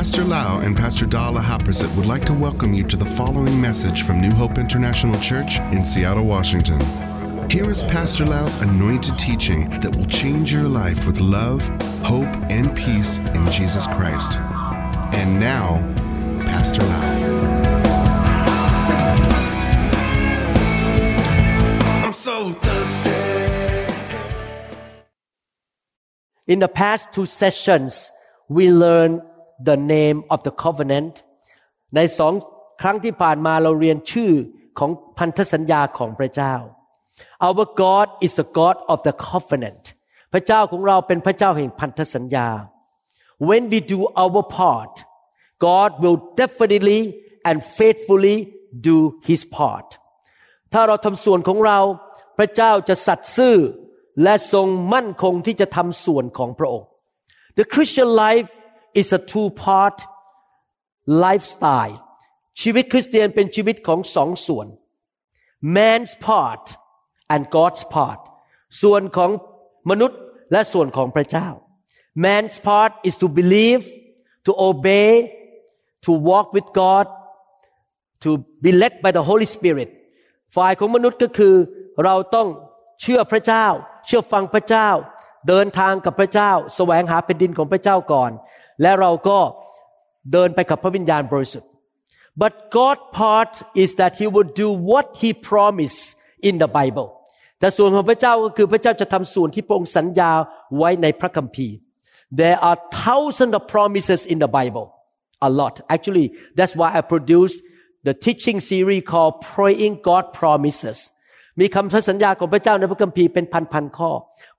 Pastor Lau and Pastor Dala Haprasit would like to welcome you to the following message from New Hope International Church in Seattle, Washington. Here is Pastor Lau's anointed teaching that will change your life with love, hope, and peace in Jesus Christ. And now, Pastor Lau. I'm so thirsty. In the past two sessions, we learned the name of the covenant ในสองครั้งที่ผ่านมาเราเรียนชื่อของพันธสัญญาของพระเจ้า Our God is the God of the covenant พระเจ้าของเราเป็นพระเจ้าแห่งพันธสัญญา When we do our part God will definitely and faithfully do His part ถ้าเราทำส่วนของเรา พระเจ้าจะสัตย์ซื่อและทรงมั่นคงที่จะทำส่วนของพระองค์ The Christian life is a two part lifestyle ชีวิตคริสเตียนเป็นชีวิตของสองส่วน man's part and God's part ส่วนของมนุษย์และส่วนของพระเจ้า man's part is to believe to obey to walk with God to be led by the Holy Spirit ฝ่ายของมนุษย์ก็คือเราต้องเชื่อพระเจ้า เชื่อฟังพระเจ้า เดินทางกับพระเจ้า แสวงหาแผ่นดินของพระเจ้าก่อน และเราก็เดินไปกับพระวิญญาณบริสุทธิ์ but God part is that He would do what He promised in the Bible แต่ส่วนของพระเจ้าก็คือพระเจ้าจะทำส่วนที่พระองค์สัญญาไว้ในพระคัมภีร์ there are thousands of promises in the Bible a lot actually that's why I produced the teaching series called praying God promises มีคำสัญญาของพระเจ้าในพระคัมภีร์เป็นพันๆข้อ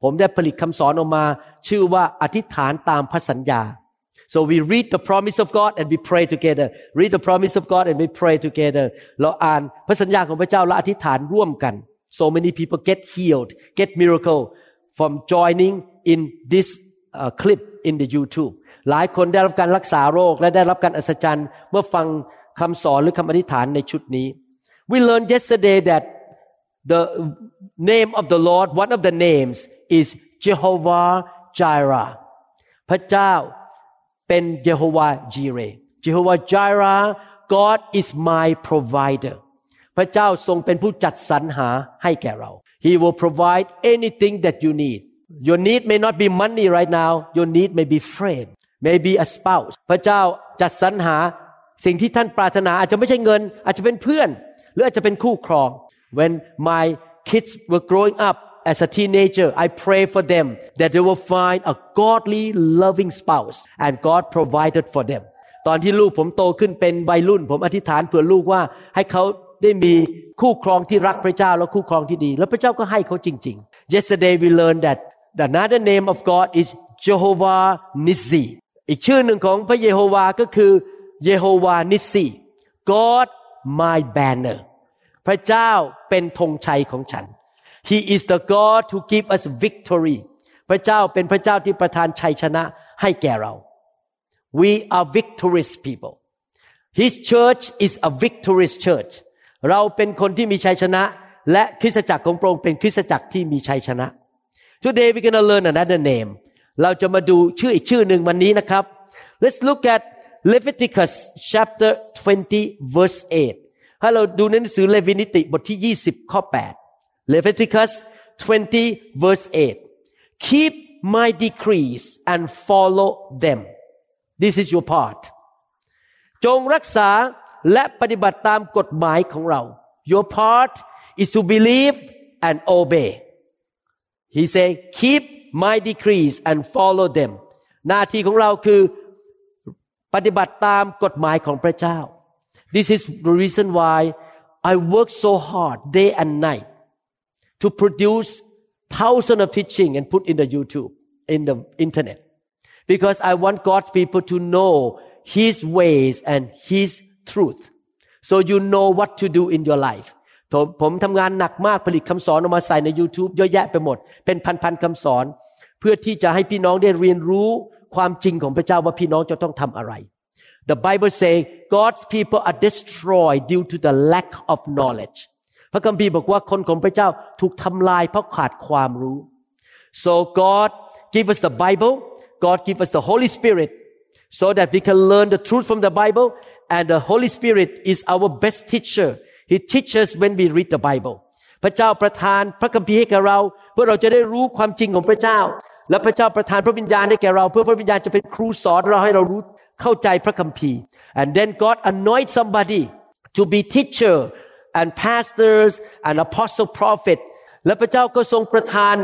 ผมได้ผลิตคำสอนออกมา ชื่อว่าอธิษฐานตามพระสัญญา so we read the promise of God and we pray together read the promise of God and we pray together เราอ่านพระสัญญาของพระเจ้าและอธิษฐานร่วมกัน so many people get healed get miracle from joining in this uh, clip in the YouTube หลายคนได้รับการรักษาโรค และได้รับการอัศจรรย์เมื่อฟังคำสอนหรือคำอธิษฐานในชุดนี้ we learned yesterday that the name of the Lord one of the names is Jehovah Jireh พระเจ้า เป็นเยโฮวาจีเร Jehovah Jireh God is my provider พระเจ้าทรงเป็นผู้จัดสรรหาให้แก่เรา He will provide anything that you need Your need may not be money right now Your need may be friend maybe a spouse พระเจ้าจัดสรรหาสิ่งที่ท่านปรารถนาอาจจะไม่ใช่เงิน อาจจะเป็นเพื่อน หรืออาจจะเป็นคู่ครอง When my kids were growing up as a teenager I pray for them that they will find a godly loving spouse and God provided for them ตอนที่ลูกผมโตขึ้นเป็นวัยรุ่น ผมอธิษฐานเผื่อลูกว่าให้เขาได้มีคู่ครองที่รักพระเจ้าและคู่ครองที่ดี แล้วพระเจ้าก็ให้เขาจริงๆ Yesterday we learned that the another name of God is Jehovah Nissi อีกชื่อหนึ่งของพระเยโฮวาก็คือเยโฮวานิสี God my banner พระเจ้าเป็นธงชัยของฉัน He is the God who give us victory พระเจ้าเป็นพระเจ้าที่ประทานชัยชนะให้แก่เรา We are victorious people His church is a victorious church เราเป็นคนที่มีชัยชนะ และคริสตจักรของพระองค์เป็นคริสตจักรที่มีชัยชนะ Today we're gonna learn another name เราจะมาดูชื่ออีกชื่อหนึ่งวันนี้นะครับ Let's look at Leviticus chapter 20 verse 8ให้เราดูในหนังสือเลวีนิติบทที่ 20 ข้อ 8 Leviticus 20 verse 8 Keep my decrees and follow them This is your part จงรักษาและปฏิบัติตามกฎหมายของเรา Your part is to believe and obey He say keep my decrees and follow them หน้าที่ของเราคือปฏิบัติตามกฎหมายของพระเจ้า This is the reason why I work so hard day and night to produce thousands of teaching and put in the YouTube in the internet because I want God's people to know His ways and His truth so you know what to do in your life ผมผมทำงานหนักมากผลิตคำสอนออกมาใส่ใน YouTube เยอะแยะไปหมด เป็นพันๆคำสอน เพื่อที่จะให้พี่น้องได้เรียนรู้ความจริงของพระเจ้าว่าพี่น้องจะต้องทำอะไร The Bible say God's people are destroyed due to the lack of knowledge พระคัมภีร์บอกว่าคนของพระเจ้าถูกทำลายเพราะขาดความรู้ so God give us the Bible God give us the Holy Spirit so that we can learn the truth from the Bible and the Holy Spirit is our best teacher He teaches when we read the Bible พระเจ้าประทานพระคัมภีร์ให้แก่เรา เพื่อเราจะได้รู้ความจริงของพระเจ้า และพระเจ้าประทานพระวิญญาณให้แก่เรา เพื่อพระวิญญาณจะเป็นครูสอนเราให้เรารู้เข้าใจพระคัมภีร์ and then God anoint somebody to be teacher and pastors and apostle prophet และพระเจ้าก็ทรงประทาน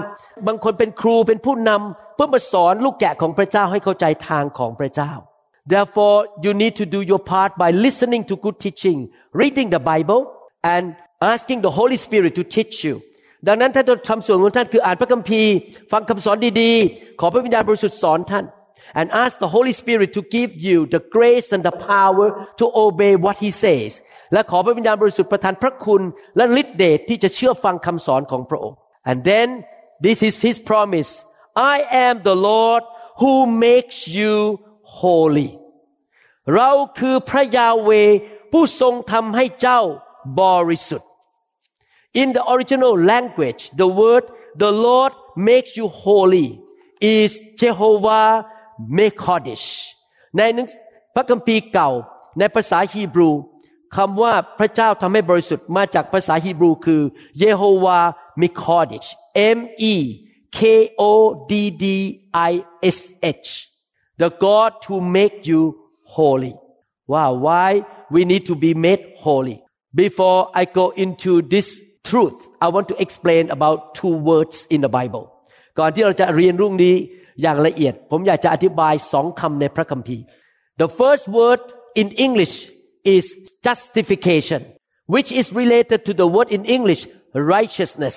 บางคนเป็นครูเป็นผู้นำเพื่อมาสอนลูกแกะของพระเจ้าให้เข้าใจทางของพระเจ้า Therefore you need to do your part by listening to good teaching reading the Bible and asking the Holy Spirit to teach you ดังนั้นท่านต้องทำส่วนของท่านคืออ่านพระคัมภีร์ ฟังคำสอนดีๆ ขอพระวิญญาณบริสุทธิ์สอนท่าน and ask the Holy Spirit to give you the grace and the power to obey what He says และขอพระวิญญาณบริสุทธิ์ประทานพระคุณและฤทธิเดชที่จะเชื่อฟังคำสอนของพระองค์ and then this is His promise I am the Lord who makes you holy เราคือพระยาเวผู้ทรงทำให้เจ้าบริสุทธิ์ In the original language the word the Lord makes you holy is Jehovah Mekodesh ในหนังพระคัมภีร์เก่าในภาษาฮีบรู คำว่าพระเจ้าทำให้บริสุทธิ์มาจากภาษาฮีบรูคือ Yehovah Mekodesh M E K O D D I S H the God who make you holy wow why we need to be made holy before I go into this truth I want to explain about two words in the Bible ก่อนที่เราจะเรียนรุ่งนี้อย่างละเอียด ผมอยากจะอธิบายสองคำในพระคัมภีร์ the first word in English is justification which is related to the word in English righteousness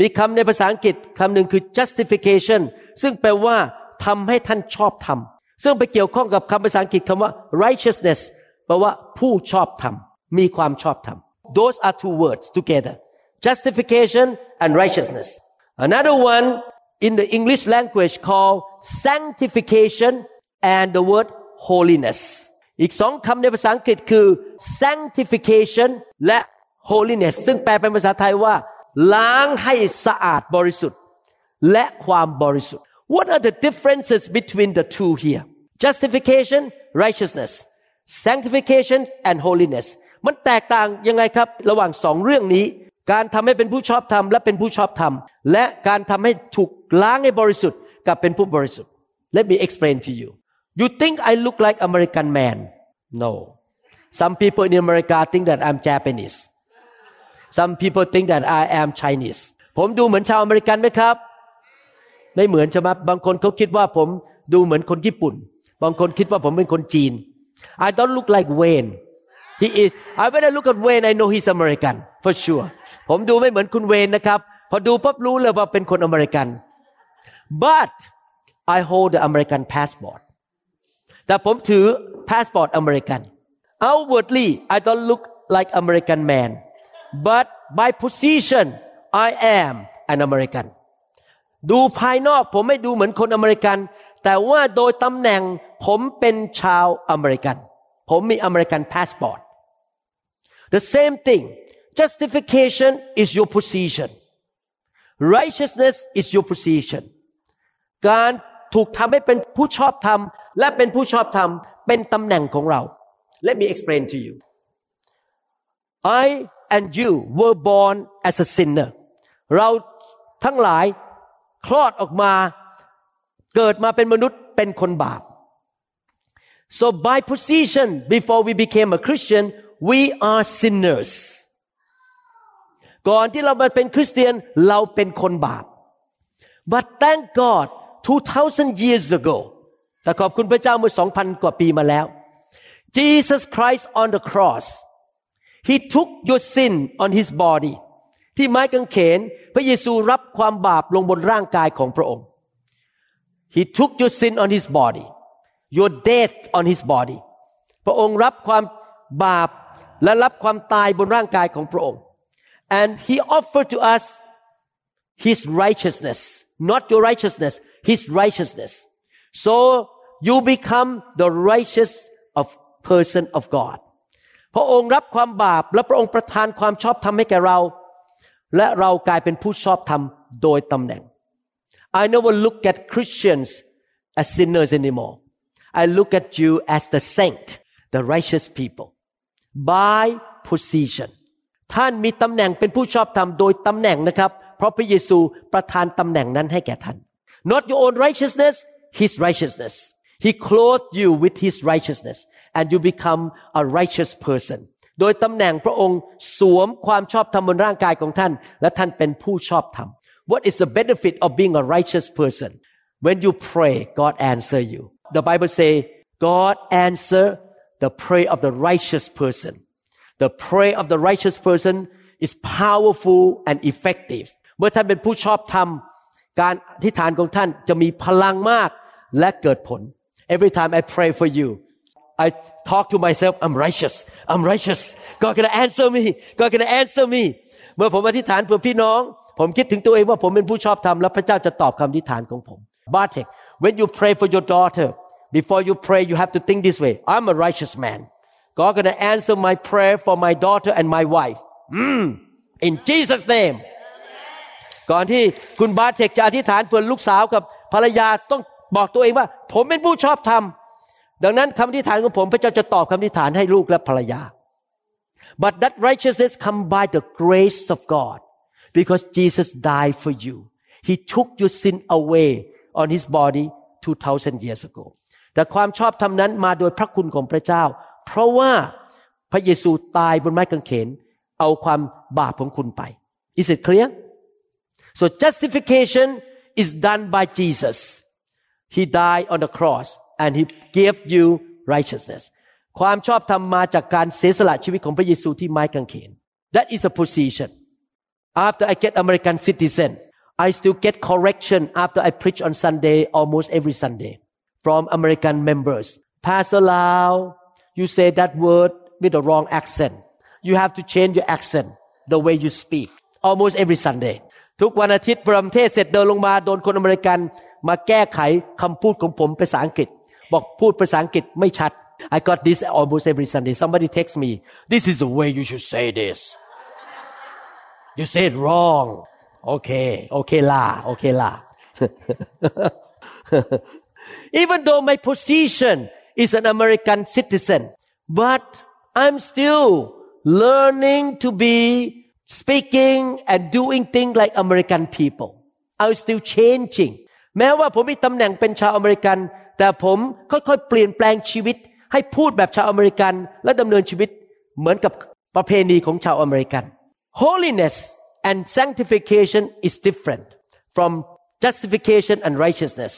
มีคำในภาษาอังกฤษคำหนึ่งคือ justification ซึ่งแปลว่าทำให้ท่านชอบธรรมซึ่งไปเกี่ยวข้องกับคำภาษาอังกฤษคำว่า righteousness แปลว่าผู้ชอบธรรมมีความชอบธรรม those are two words together justification and righteousness another one in the English language called sanctification and the word holiness อีกสองคำในภาษาอังกฤษคือ sanctification และ holiness ซึ่งแปลเป็นภาษาไทยว่า ล้างให้สะอาดบริสุทธิ์ และความบริสุทธิ์ What are the differences between the two here justification righteousness sanctification and holiness มันแตกต่างยังไงครับ ระหว่างสองเรื่องนี้ การทำให้เป็นผู้ชอบธรรมและเป็นผู้ชอบธรรม และการทำให้ถูกล้างให้บริสุทธิ์กับเป็นผู้บริสุทธิ์ Let me explain to you You think I look like American man No Some people in America think that I'm Japanese Some people think that I am Chinese ผมดูเหมือนชาวอเมริกันไหมครับ ไม่เหมือนใช่ไหมบางคนเขาคิดว่าผมดูเหมือนคนญี่ปุ่น บางคนคิดว่าผมเป็นคนจีน I don't look like Wayne he is I when I look at Wayne I know he's American for sure ผมดูไม่เหมือนคุณเวนนะครับ พอดูปั๊บรู้เลยว่าเป็นคนอเมริกัน but I hold the American passport แต่ผมถือ passport อเมริกัน outwardly I don't look like American man but by position I am an American ดูภายนอกผมไม่ดูเหมือนคนอเมริกัน แต่ว่าโดยตำแหน่งผมเป็นชาวอเมริกัน ผมมีอเมริกันพาสปอร์ต the same thing justification is your position righteousness is your position การ ถูกทำให้เป็นผู้ชอบธรรม และเป็นผู้ชอบธรรม เป็นตำแหน่งของเรา let me explain to you I and you were born as a sinner เราทั้งหลายคลอดออกมาเกิดมาเป็นมนุษย์เป็นคนบาป so by position before we became a Christian we are sinners ก่อนที่เรามาเป็นคริสเตียนเราเป็นคนบาป but thank God 2,000 years ago แต่ขอบคุณพระเจ้าเมื่อ 2,000 กว่าปีมาแล้ว Jesus Christ on the cross He took your sin on His body ที่ไม้กางเขนพระเยซูรับความบาปลงบนร่างกายของพระองค์ He took your sin on His body your death on His body พระองค์รับความบาปและรับความตายบนร่างกายของพระองค์ and He offered to us His righteousness not your righteousness His righteousness so you become the righteous of person of God พระองค์รับความบาปและพระองค์ประทานความชอบธรรมให้แก่เรา และเรากลายเป็นผู้ชอบธรรมโดยตำแหน่ง I never look at Christians as sinners anymore I look at you as the saint the righteous people by position ท่านมีตำแหน่งเป็นผู้ชอบธรรมโดยตำแหน่งนะครับ เพราะพระเยซูประทานตำแหน่งนั้นให้แก่ท่าน not your own righteousness his righteousness he clothed you with his righteousness and you become a righteous person โดยตำแหน่งพระองค์สวมความชอบธรรมบนร่างกายของท่าน และท่านเป็นผู้ชอบธรรม What is the benefit of being a righteous person when you pray God answer you the Bible say God answer the prayer of the righteous person the prayer of the righteous person is powerful and effective เมื่อท่านเป็นผู้ชอบธรรม การอธิษฐานของท่านจะมีพลังมากและเกิดผล every time I pray for you I talk to myself I'm righteous I'm righteous God gonna answer me God gonna answer me เมื่อผมอธิษฐานเพื่อพี่น้อง ผมคิดถึงตัวเองว่าผมเป็นผู้ชอบธรรมและพระเจ้าจะตอบคำอธิษฐานของผม Bartek when you pray for your daughter before you pray you have to think this way I'm a righteous man God gonna answer my prayer for my daughter and my wife mm, in Jesus name ก่อนที่คุณบาเทกจะอธิษฐานเพื่อลูกสาวกับภรรยาต้องบอกตัวเองว่า ผมเป็นผู้ชอบธรรมดังนั้นคำอธิษฐานของผมพระเจ้าจะตอบคำอธิษฐานให้ลูกและภรรยา but that righteousness come by the grace of God because Jesus died for you He took your sin away on His body 2,000 years ago แต่ความชอบธรรมนั้นมาโดยพระคุณของพระเจ้า เพราะว่าพระเยซูตายบนไม้กางเขน เอาความบาปของคุณไป Is it clear So justification is done by Jesus He died on the cross and He gave you righteousness ความชอบธรรมมาจากการเสียสละชีวิตของพระเยซูที่ไม้กางเขน That is a position After I get American citizen I still get correction after I preach on Sunday almost every Sunday from American members Pastor Lau you say that word with the wrong accent you have to change your accent the way you speak almost every Sunday ทุกวันอาทิตย์พรมเทศเสร็จเดินลงมาโดนคนอเมริกัน มาแก้ไขคำพูดของผมภาษาอังกฤษ บอกพูดภาษาอังกฤษไม่ชัด I got this almost every Sunday somebody text me this is the way you should say this you say it wrong okay okay la okay la even though my position is an American citizen but I'm still learning to be speaking and doing things like American people I'm still changing แม้ว่าผมมีตำแหน่งเป็นชาวอเมริกัน แต่ผมค่อยๆ เปลี่ยนแปลงชีวิต ให้พูดแบบชาวอเมริกัน และดำเนินชีวิตเหมือนกับประเพณีของชาวอเมริกัน holiness and sanctification is different from justification and righteousness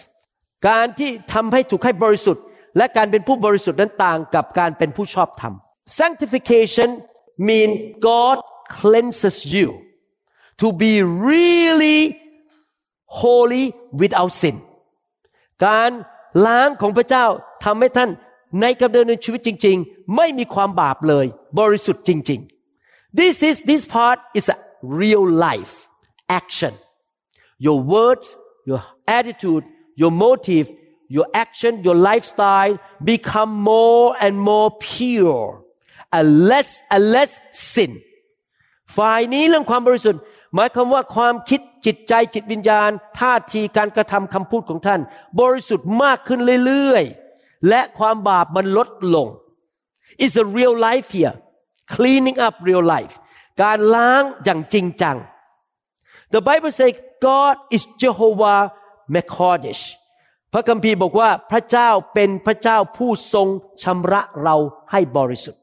การที่ทำให้ถูกให้บริสุทธิ์ และการเป็นผู้บริสุทธิ์นั้นต่างกับการเป็นผู้ชอบธรรม sanctification mean God cleanses you to be really holy without sin การล้างของพระเจ้าทำให้ท่านในการดำเนินชีวิตจริง ๆ ไม่มีความบาปเลย บริสุทธิ์จริง ๆ this is this part is a real life action your words your attitude your motive your action your lifestyle become more and more pure and less and less sin ฝ่ายนี้เรื่องความบริสุทธิ์ หมายความว่าความคิดจิตใจจิตวิญญาณ ท่าทีการกระทำคำพูดของท่าน บริสุทธิ์มากขึ้นเรื่อยๆ และความบาปมันลดลง It's a real life here cleaning up real life การล้างอย่างจริงจัง The Bible says God is Jehovah Mekodesh พระคัมภีร์บอกว่าพระเจ้าเป็นพระเจ้าผู้ทรงชำระเราให้บริสุทธิ์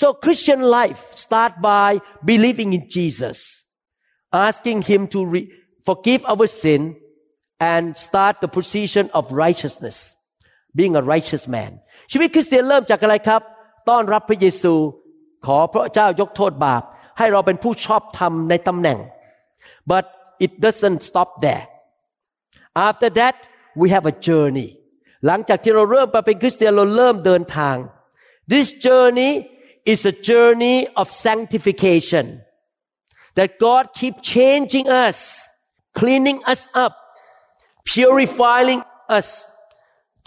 So Christian life start by believing in Jesus asking him to re- forgive our sin and start the position of righteousness being a righteous man ชีวิตคริสเตียนเริ่มจากอะไรครับ ต้อนรับพระเยซู ขอพระเจ้ายกโทษบาป ให้เราเป็นผู้ชอบธรรมในตำแหน่ง but it doesn't stop there after that we have a journey หลังจากที่เราเริ่มมาเป็นคริสเตียนเราเริ่มเดินทาง this journey is a journey of sanctification that God keep changing us cleaning us up purifying us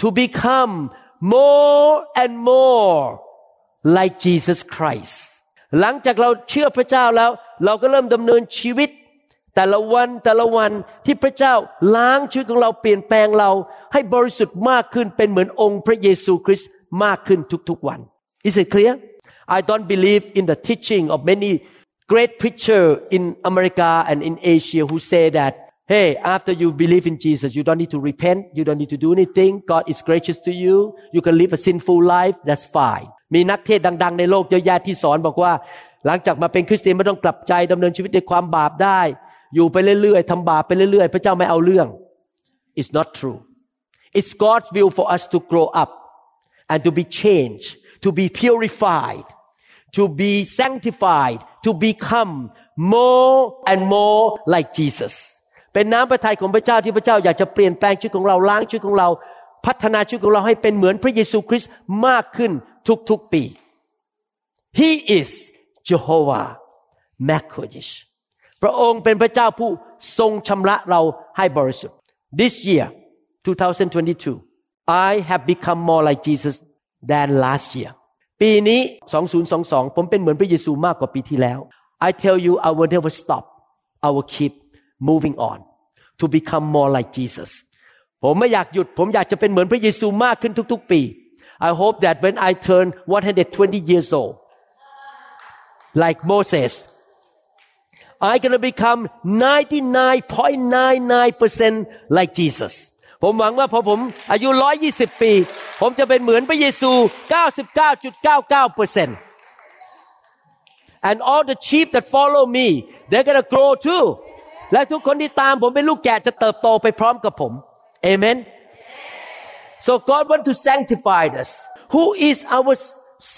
to become more and more like Jesus Christ หลังจากเราเชื่อพระเจ้าแล้ว เราก็เริ่มดำเนินชีวิต แต่ละวันแต่ละวันที่พระเจ้าล้างชีวิตของเราเปลี่ยนแปลงเรา ให้บริสุทธิ์มากขึ้นเป็นเหมือนองค์พระเยซูคริสต์มากขึ้นทุกๆวัน Is it clear I don't believe in the teaching of many great preacher in America and in Asia who say that hey after you believe in Jesus you don't need to repent you don't need to do anything God is gracious to you you can live a sinful life that's fine มีนักเทศดังๆ ในโลกเยอะแยะที่สอนบอกว่า หลังจากมาเป็นคริสเตียนไม่ต้องกลับใจดำเนินชีวิตในความบาปได้ อยู่ไปเรื่อยๆทำบาปไปเรื่อยๆ พระเจ้าไม่เอาเรื่อง it's not true it's God's will for us to grow up and to be changed to be purified to be sanctified to become more and more like Jesus เป็นน้ำพระทัยของพระเจ้าที่พระเจ้าอยากจะเปลี่ยนแปลงชีวิตของเราล้างชีวิตของเรา พัฒนาชีวิตของเราให้เป็นเหมือนพระเยซูคริสต์มากขึ้นทุกๆปี He is Jehovah Makodesh พระองค์เป็นพระเจ้าผู้ทรงชำระเราให้บริสุทธิ์ This year 2022 I have become more like Jesus than last year ปีนี้ 2022 ผมเป็นเหมือนพระเยซูมากกว่าปีที่แล้ว I tell you I will never stop I will keep moving on to become more like Jesus ผมไม่อยากหยุด ผมอยากจะเป็นเหมือนพระเยซูมากขึ้นทุก ๆ ปี I hope that when I turn 120 years old like Moses I'm gonna become 99.99% like Jesus ผมหวังว่าพอผมอายุ 120 ปี ผมจะเป็นเหมือนพระเยซู 99.99% and all the sheep that follow me they're gonna grow too และทุกคนที่ตามผมเป็นลูกแกะจะเติบโตไปพร้อมกับผม Amen so God want to sanctify us who is our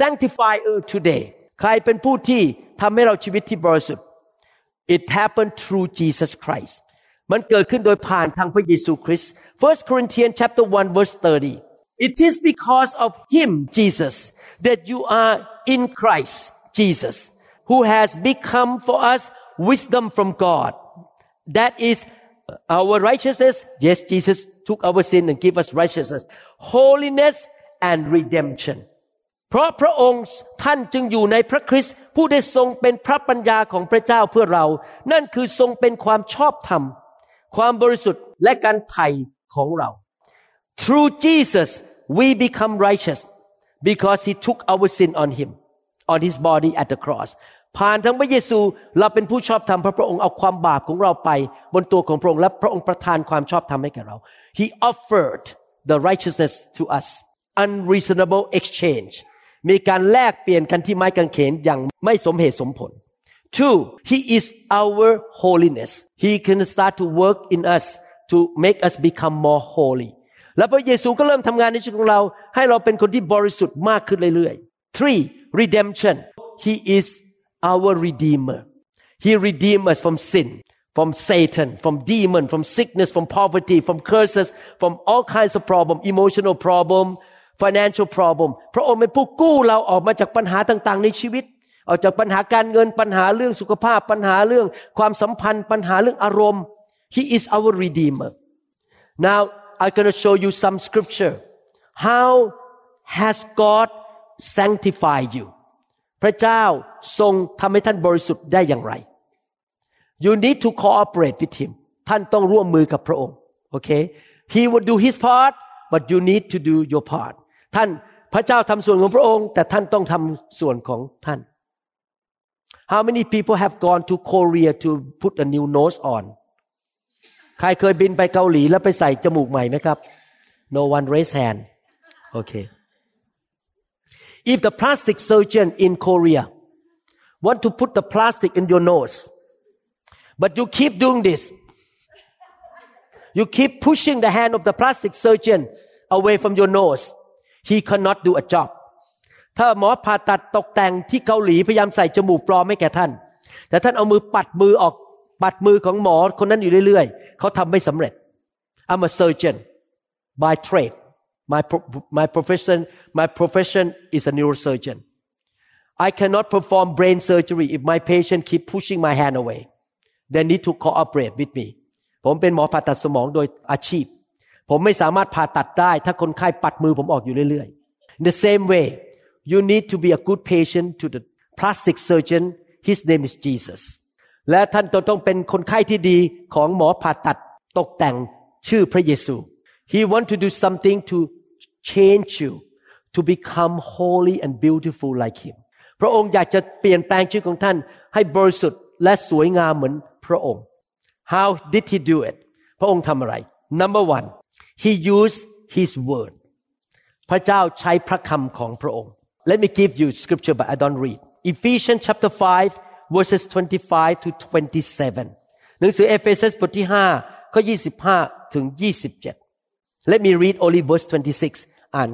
sanctifier today ใครเป็นผู้ที่ทำให้เราชีวิตที่บริสุทธิ์ It happened through Jesus Christ มันเกิดขึ้นโดยผ่านทางพระเยซูคริสต์ First Corinthians chapter 1 verse 30 It is because of him Jesus that you are in Christ Jesus who has become for us wisdom from God that is our righteousness yes Jesus took our sin and give us righteousness holiness and redemption เพราะพระองค์ท่านจึงอยู่ในพระคริสต์ผู้ได้ทรงเป็นพระปัญญาของพระเจ้าเพื่อเรา นั่นคือทรงเป็นความชอบธรรม ความบริสุทธิ์และการไถ่ของเรา Through Jesus we become righteous because he took our sin on him on his body at the cross ผ่านทั้งพระเยซูเราเป็นผู้ชอบธรรมพระพระองค์เอาความบาปของเราไป บนตัวของพระองค์และพระองค์ประทานความชอบธรรมให้แก่เรา He offered the righteousness to us unreasonable exchange มีการแลกเปลี่ยนกันที่ไม้กางเขนอย่างไม่สมเหตุสมผล Two He is our holiness He can start to work in us to make us become more holy และพระเยซูก็เริ่มทำงานในชีวิตของเรา ให้เราเป็นคนที่บริสุทธิ์มากขึ้นเรื่อยๆ Three redemption He is our redeemer He redeemed us from sin from Satan from demon from sickness from poverty from curses from all kinds of problem emotional problem financial problem พระองค์เป็นผู้กู้เราออกมาจากปัญหาต่างๆ ในชีวิต ออกจากปัญหาการเงินปัญหาเรื่องสุขภาพปัญหาเรื่องความสัมพันธ์ ปัญหาเรื่องอารมณ์ He is our redeemer now I'm going to show you some scripture how has God sanctified you พระเจ้าทรงทำให้ท่านบริสุทธิ์ได้อย่างไร you need to cooperate with him ท่านต้องร่วมมือกับพระองค์โอเค he will do his part but you need to do your part ท่านพระเจ้าทำส่วนของพระองค์ แต่ท่านต้องทำส่วนของท่าน How many people have gone to Korea to put a new nose on ใครเคยบินไปเกาหลีแล้วไปใส่จมูกใหม่ไหมครับ No one raise hand Okay If the plastic surgeon in Korea want to put the plastic in your nose but you keep doing this you keep pushing the hand of the plastic surgeon away from your nose he cannot do a job ถ้าหมอผ่าตัดตกแต่งที่เกาหลีพยายามใส่จมูกปลอมให้แก่ท่าน แต่ท่านเอามือปัดมือออกปัดมือของหมอคนนั้นอยู่เรื่อยๆ เขาทำไม่สำเร็จ I'm a surgeon by trade my my profession my profession is a neurosurgeon I cannot perform brain surgery if my patient keep pushing my hand away they need to cooperate with me ผมเป็นหมอผ่าตัดสมองโดยอาชีพ ผมไม่สามารถผ่าตัดได้ ถ้าคนไข้ปัดมือผมออกอยู่เรื่อยๆ In the same way you need to be a good patient to the plastic surgeon his name is Jesus และท่านจะต้องเป็นคนไข้ที่ดีของหมอผ่าตัดตกแต่งชื่อพระเยซู He want to do something to change you to become holy and beautiful like him พระองค์อยากจะเปลี่ยนแปลงชีวิตของท่านให้บริสุทธิ์และสวยงามเหมือนพระองค์ How did he do it พระองค์ทำอะไร Number one he used his word พระเจ้าใช้พระคำของพระองค์ Let me give you scripture but I don't read Ephesians chapter 5 verses 25 to 27หนังสือเอเฟซัสบทที่5ข้อ25 ถึง 27 Let me read only verse 26 อ่าน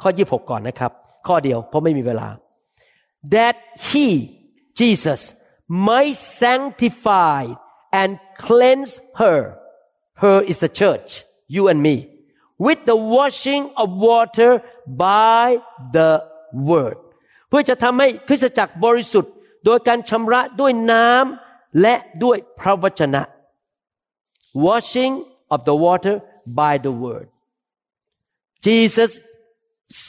ข้อ 26 ก่อนนะครับ ข้อเดียวเพราะไม่มีเวลา That he Jesus might sanctify and cleanse her her is the church you and me with the washing of water by the word เพื่อจะทำให้คริสตจักรบริสุทธิ์ โดยการชำระด้วยน้ำและด้วยพระวจนะ washing of the water by the word Jesus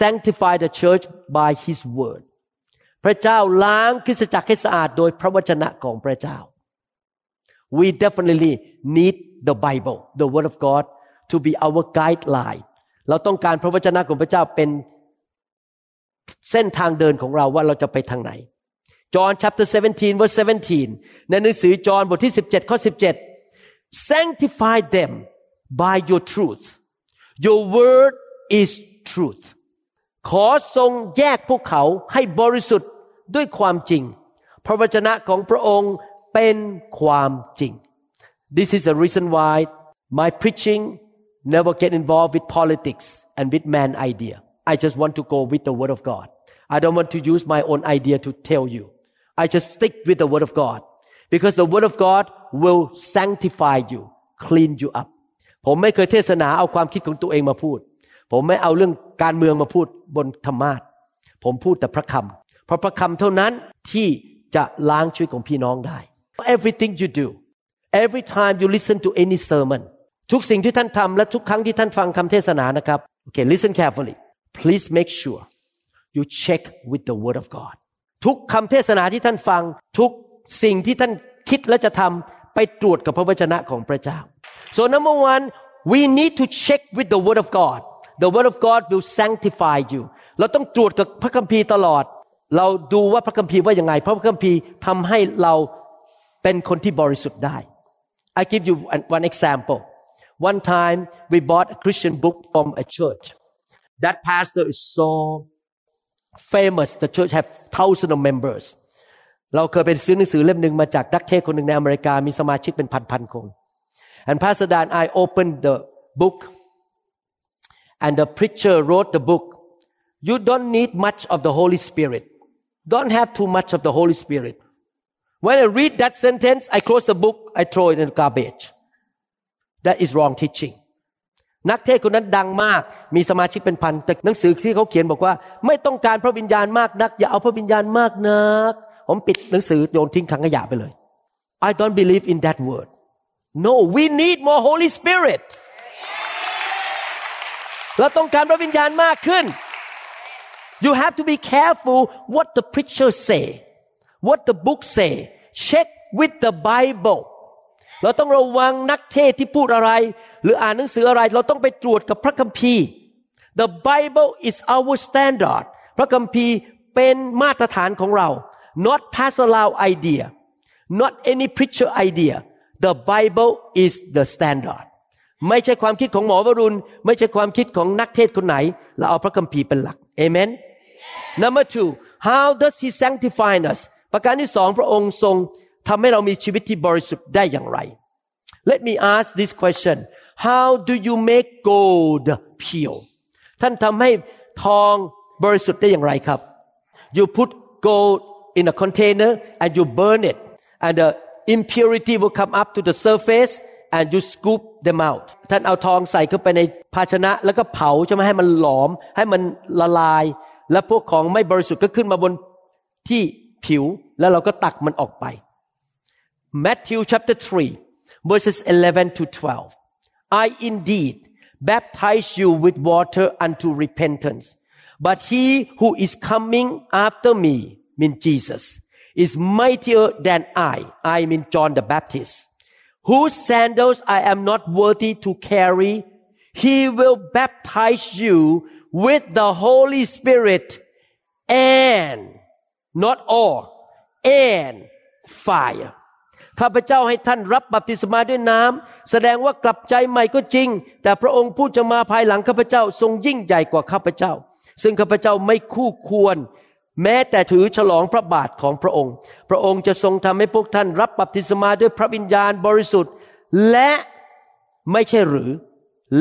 sanctified the church by his word พระเจ้าล้างคริสตจักรให้สะอาดโดยพระวจนะของพระเจ้า we definitely need the Bible the word of God to be our guideline เราต้องการพระวจนะของพระเจ้าเป็น เส้นทางเดินของเราว่าเราจะไปทางไหน John chapter 17 verse 17 ในหนังสือจอห์นบทที่ 17 ข้อ 17 sanctify them by your truth your word is truth ขอทรงแยกพวกเขาให้บริสุทธิ์ด้วยความจริง พระวจนะของพระองค์เป็นความจริง This is the reason why my preaching never get involved with politics and with man idea I just want to go with the word of God I don't want to use my own idea to tell you I just stick with the word of God because the word of God will sanctify you clean you up ผมไม่เคยเทศนาเอาความคิดของตัวเองมาพูด ผมไม่เอาเรื่องการเมืองมาพูดบนธรรมาทผมพูดแต่พระคำเพราะพระคำเท่านั้นที่จะล้างชีวิตของพี่น้องได้ everything you do every time you listen to any sermon ทุกสิ่งที่ท่านทำและทุกครั้งที่ท่านฟังคำเทศนานะครับ okay listen carefully please make sure you check with the word of God ทุกคำเทศนาที่ท่านฟัง ทุกสิ่งที่ท่านคิดและจะทำไปตรวจกับพระวจนะของพระเจ้า so number one we need to check with the word of God the word of God will sanctify you เราต้องตรวจกับพระคัมภีร์ตลอด เราดูว่าพระคัมภีร์ว่าอย่างไงพระคัมภีร์ทำให้เราเป็นคนที่บริสุทธิ์ได้ I give you one example one time we bought a Christian book from a church that pastor is so famous the church have thousands of members เราเคยไปซื้อหนังสือเล่มหนึ่งมาจากนักเทศคนหนึ่งในอเมริกามีสมาชิกเป็นพันๆคน and Pastor Dan I opened the book and the preacher wrote the book you don't need much of the Holy Spirit don't have too much of the Holy Spirit when I read that sentence I close the book I throw it in the garbage that is wrong teaching นักเทศคนนั้นดังมาก มีสมาชิกเป็นพัน แต่หนังสือที่เขาเขียนบอกว่า ไม่ต้องการพระวิญญาณมากนัก อย่าเอาพระวิญญาณมากนัก ผมปิดหนังสือโยนทิ้งถังขยะไปเลย I don't believe in that word no we need more Holy Spirit เราต้องการพระวิญญาณมากขึ้น you have to be careful what the preacher say what the book say check with the Bible เราต้องระวังนักเทศที่พูดอะไร หรืออ่านหนังสืออะไร เราต้องไปตรวจกับพระคัมภีร์ The Bible is our standard พระคัมภีร์เป็นมาตรฐานของเรา not pastor Lau idea not any preacher idea the Bible is the standard ไม่ใช่ความคิดของหมอวรุณ ไม่ใช่ความคิดของนักเทศคนไหน เราเอาพระคัมภีร์เป็นหลัก Amen Number two how does he sanctify us ประการที่สองพระองค์ทรง ทำให้เรามีชีวิตที่บริสุทธิ์ได้อย่างไร Let me ask this question How do you make gold pure ท่านทำให้ทองบริสุทธิ์ได้อย่างไรครับ You put gold in a container and you burn it and the impurity will come up to the surface and you scoop them out ท่านเอาทองใส่เข้าไปในภาชนะ แล้วก็เผาใช่ไหมให้มันหลอม ให้มันละลาย และพวกของไม่บริสุทธิ์ก็ขึ้นมาบนที่ผิว แล้วเราก็ตักมันออกไป Matthew chapter 3 verses 11 to 12 I indeed baptize you with water unto repentance but he who is coming after me mean Jesus is mightier than I I mean John the Baptist whose sandals I am not worthy to carry. He will baptize you with the Holy Spirit and not all and fire ข้าพเจ้าให้ท่านรับบัพติศมาด้วยน้ำแสดงว่ากลับใจใหม่ก็จริง แต่พระองค์ผู้จะมาภายหลังข้าพเจ้าทรงยิ่งใหญ่กว่าข้าพเจ้า ซึ่งข้าพเจ้าไม่คู่ควร แม้แต่ถือฉลองพระบาทของพระองค์ พระองค์จะทรงทำให้พวกท่านรับบัพติศมาด้วยพระวิญญาณบริสุทธิ์ และไม่ใช่หรือ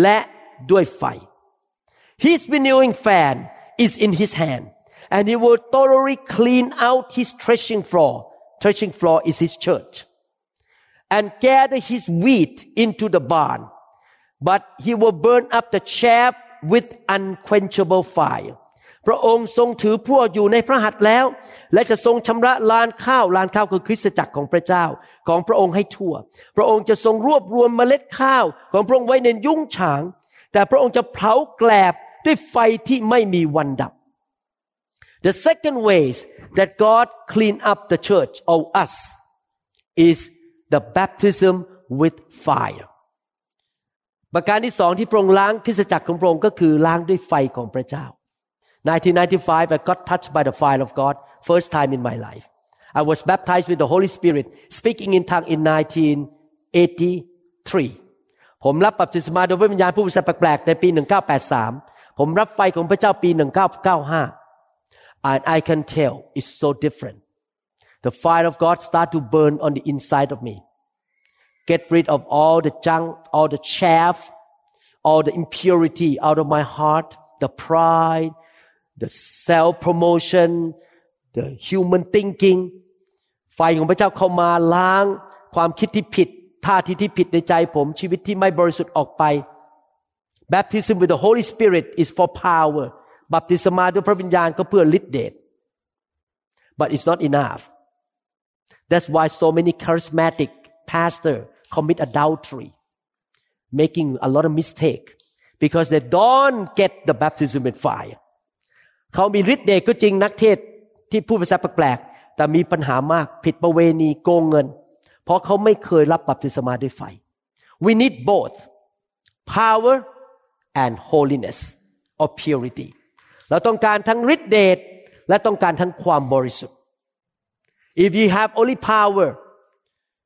และด้วยไฟ His winnowing fan is in his hand and he will thoroughly clean out his threshing floor threshing floor is his church and gather his wheat into the barn but he will burn up the chaff with unquenchable fire พระองค์ทรงถือพวกอยู่ในพระหัตถ์แล้ว และจะทรงชำระลานข้าวลานข้าวคือคริสตจักรของพระเจ้า ของพระองค์ให้ทั่ว พระองค์จะทรงรวบรวมเมล็ดข้าวของพระองค์ไว้ในยุ้งฉาง แต่พระองค์จะเผาแกลบด้วยไฟที่ไม่มีวันดับ The second ways that God clean up the church or us is the baptism with fire ประการที่สองที่พระองค์ล้างคริสตจักรของพระองค์ก็คือล้างด้วยไฟของพระเจ้า 1995 I got touched by the fire of God first time in my life I was baptized with the Holy Spirit speaking in tongue in 1983 ผมรับบัพติศมาโดยวิญญาณผู้วิเศษแปลกๆในปี 1983 ผมรับไฟของพระเจ้าปี 1995 and I can tell it's so different the fire of God start to burn on the inside of me get rid of all the junk all the chaff all the impurity out of my heart the pride the self promotion the human thinking ไฟของพระเจ้าเข้ามาล้าง ความคิดที่ผิดท่าทีที่ผิดในใจผมชีวิตที่ไม่บริสุทธิ์ออกไป Baptism with the Holy Spirit is for power บัพติศมาด้วยพระวิญญาณก็เพื่อฤทธิเดช but it's not enough That's why so many charismatic pastor commit adultery making a lot of mistake because they don't get the baptism with fire เขามีฤทธิ์เดชก็จริงนักเทศที่พูดภาษาแปลกๆแต่มีปัญหามากผิดประเวณีโกงเงิน เพราะเขาไม่เคยรับบัพติศมาด้วยไฟ we need both power and holiness or purity เราต้องการทั้งฤทธิ์เดชและต้องการทั้งความบริสุทธิ์ if you have only power